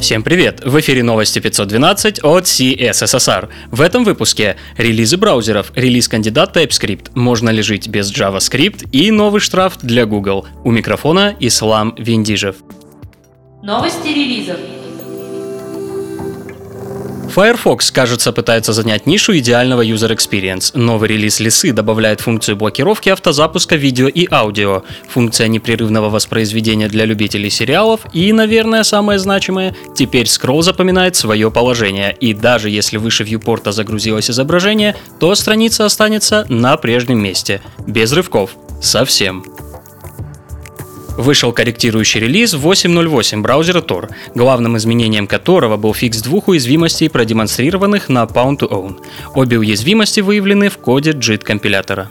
Всем привет! В эфире новости 512 от CSSR. В этом выпуске релизы браузеров, релиз кандидат TypeScript, можно ли жить без JavaScript и новый штраф для Google. У микрофона Ислам Виндижев. Новости релизов. Firefox, кажется, пытается занять нишу идеального user experience. Новый релиз лисы добавляет функцию блокировки автозапуска видео и аудио, функция непрерывного воспроизведения для любителей сериалов и, наверное, самое значимое, теперь скролл запоминает свое положение, и даже если выше вьюпорта загрузилось изображение, то страница останется на прежнем месте, без рывков. Совсем. Вышел корректирующий релиз 8.08 браузера Tor, главным изменением которого был фикс двух уязвимостей, продемонстрированных на Pound to Own. Обе уязвимости выявлены в коде JIT компилятора.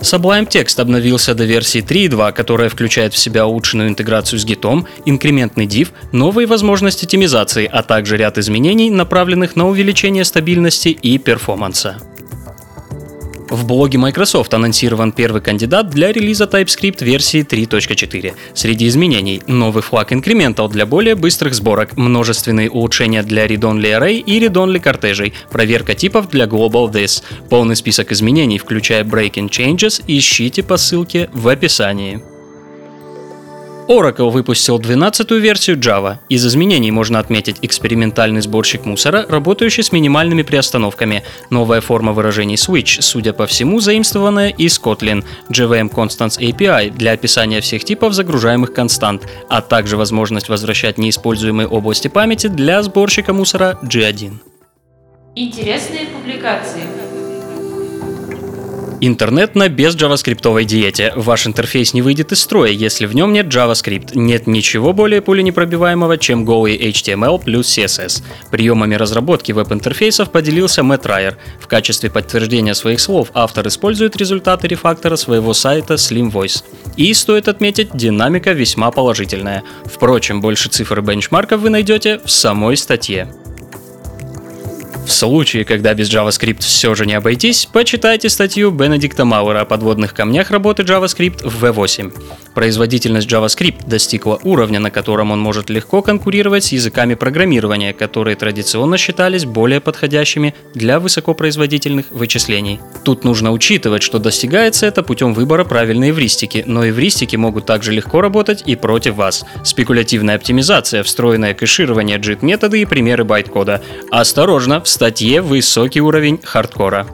Sublime Text обновился до версии 3.2, которая включает в себя улучшенную интеграцию с Git, инкрементный div, новые возможности темизации, а также ряд изменений, направленных на увеличение стабильности и перформанса. В блоге Microsoft анонсирован первый кандидат для релиза TypeScript версии 3.4. Среди изменений — новый флаг Incremental для более быстрых сборок, множественные улучшения для Read-Only Array и Read-Only кортежей, проверка типов для Global This. Полный список изменений, включая Breaking Changes, ищите по ссылке в описании. Oracle выпустил 12-ю версию Java. Из изменений можно отметить экспериментальный сборщик мусора, работающий с минимальными приостановками, новая форма выражений switch, судя по всему, заимствованная из Kotlin, JVM Constants API для описания всех типов загружаемых констант, а также возможность возвращать неиспользуемые области памяти для сборщика мусора G1. Интересные публикации. Интернет на без джаваскриптовой диете. Ваш интерфейс не выйдет из строя, если в нем нет JavaScript. Нет ничего более пуленепробиваемого, чем голый HTML плюс CSS. Приемами разработки веб-интерфейсов поделился Мэтт Райер. В качестве подтверждения своих слов автор использует результаты рефактора своего сайта Slim Voice. И, стоит отметить, динамика весьма положительная. Впрочем, больше цифр и бенчмарков вы найдете в самой статье. В случае, когда без JavaScript все же не обойтись, почитайте статью Бенедикта Мауэра о подводных камнях работы JavaScript в V8. Производительность JavaScript достигла уровня, на котором он может легко конкурировать с языками программирования, которые традиционно считались более подходящими для высокопроизводительных вычислений. Тут нужно учитывать, что достигается это путем выбора правильной эвристики, но эвристики могут также легко работать и против вас. Спекулятивная оптимизация, встроенное кэширование, JIT-методы и примеры байткода. Осторожно, в статье «Высокий уровень хардкора».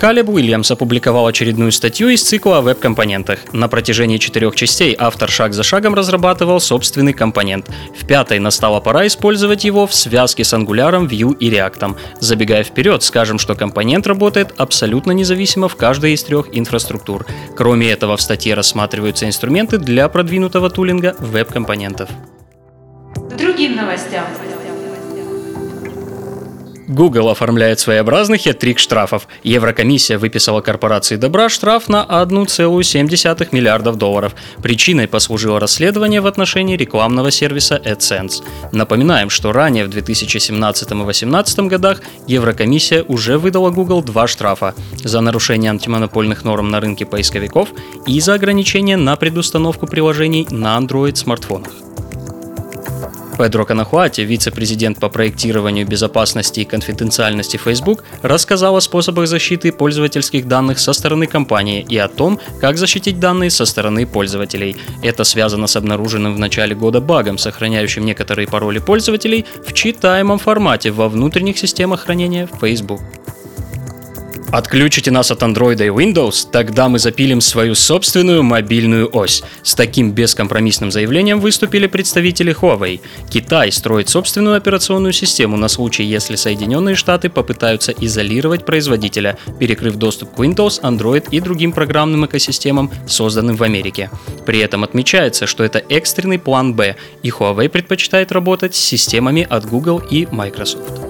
Калеб Уильямс опубликовал очередную статью из цикла о веб-компонентах. На протяжении четырех частей автор шаг за шагом разрабатывал собственный компонент. В пятой настала пора использовать его в связке с Angular, Vue и React. Забегая вперед, скажем, что компонент работает абсолютно независимо в каждой из трех инфраструктур. Кроме этого, в статье рассматриваются инструменты для продвинутого тулинга веб-компонентов. Другим новостям. Google оформляет своеобразный хет-трик штрафов. Еврокомиссия выписала корпорации добра штраф на 1,7 миллиардов долларов. Причиной послужило расследование в отношении рекламного сервиса AdSense. Напоминаем, что ранее в 2017 и 2018 годах Еврокомиссия уже выдала Google два штрафа за нарушение антимонопольных норм на рынке поисковиков и за ограничение на предустановку приложений на Android-смартфонах. Педро Канахуати, вице-президент по проектированию безопасности и конфиденциальности Facebook, рассказал о способах защиты пользовательских данных со стороны компании и о том, как защитить данные со стороны пользователей. Это связано с обнаруженным в начале года багом, сохраняющим некоторые пароли пользователей в читаемом формате во внутренних системах хранения Facebook. Отключите нас от Android и Windows, тогда мы запилим свою собственную мобильную ось. С таким бескомпромиссным заявлением выступили представители Huawei. Китай строит собственную операционную систему на случай, если Соединенные Штаты попытаются изолировать производителя, перекрыв доступ к Windows, Android и другим программным экосистемам, созданным в Америке. При этом отмечается, что это экстренный план Б, и Huawei предпочитает работать с системами от Google и Microsoft.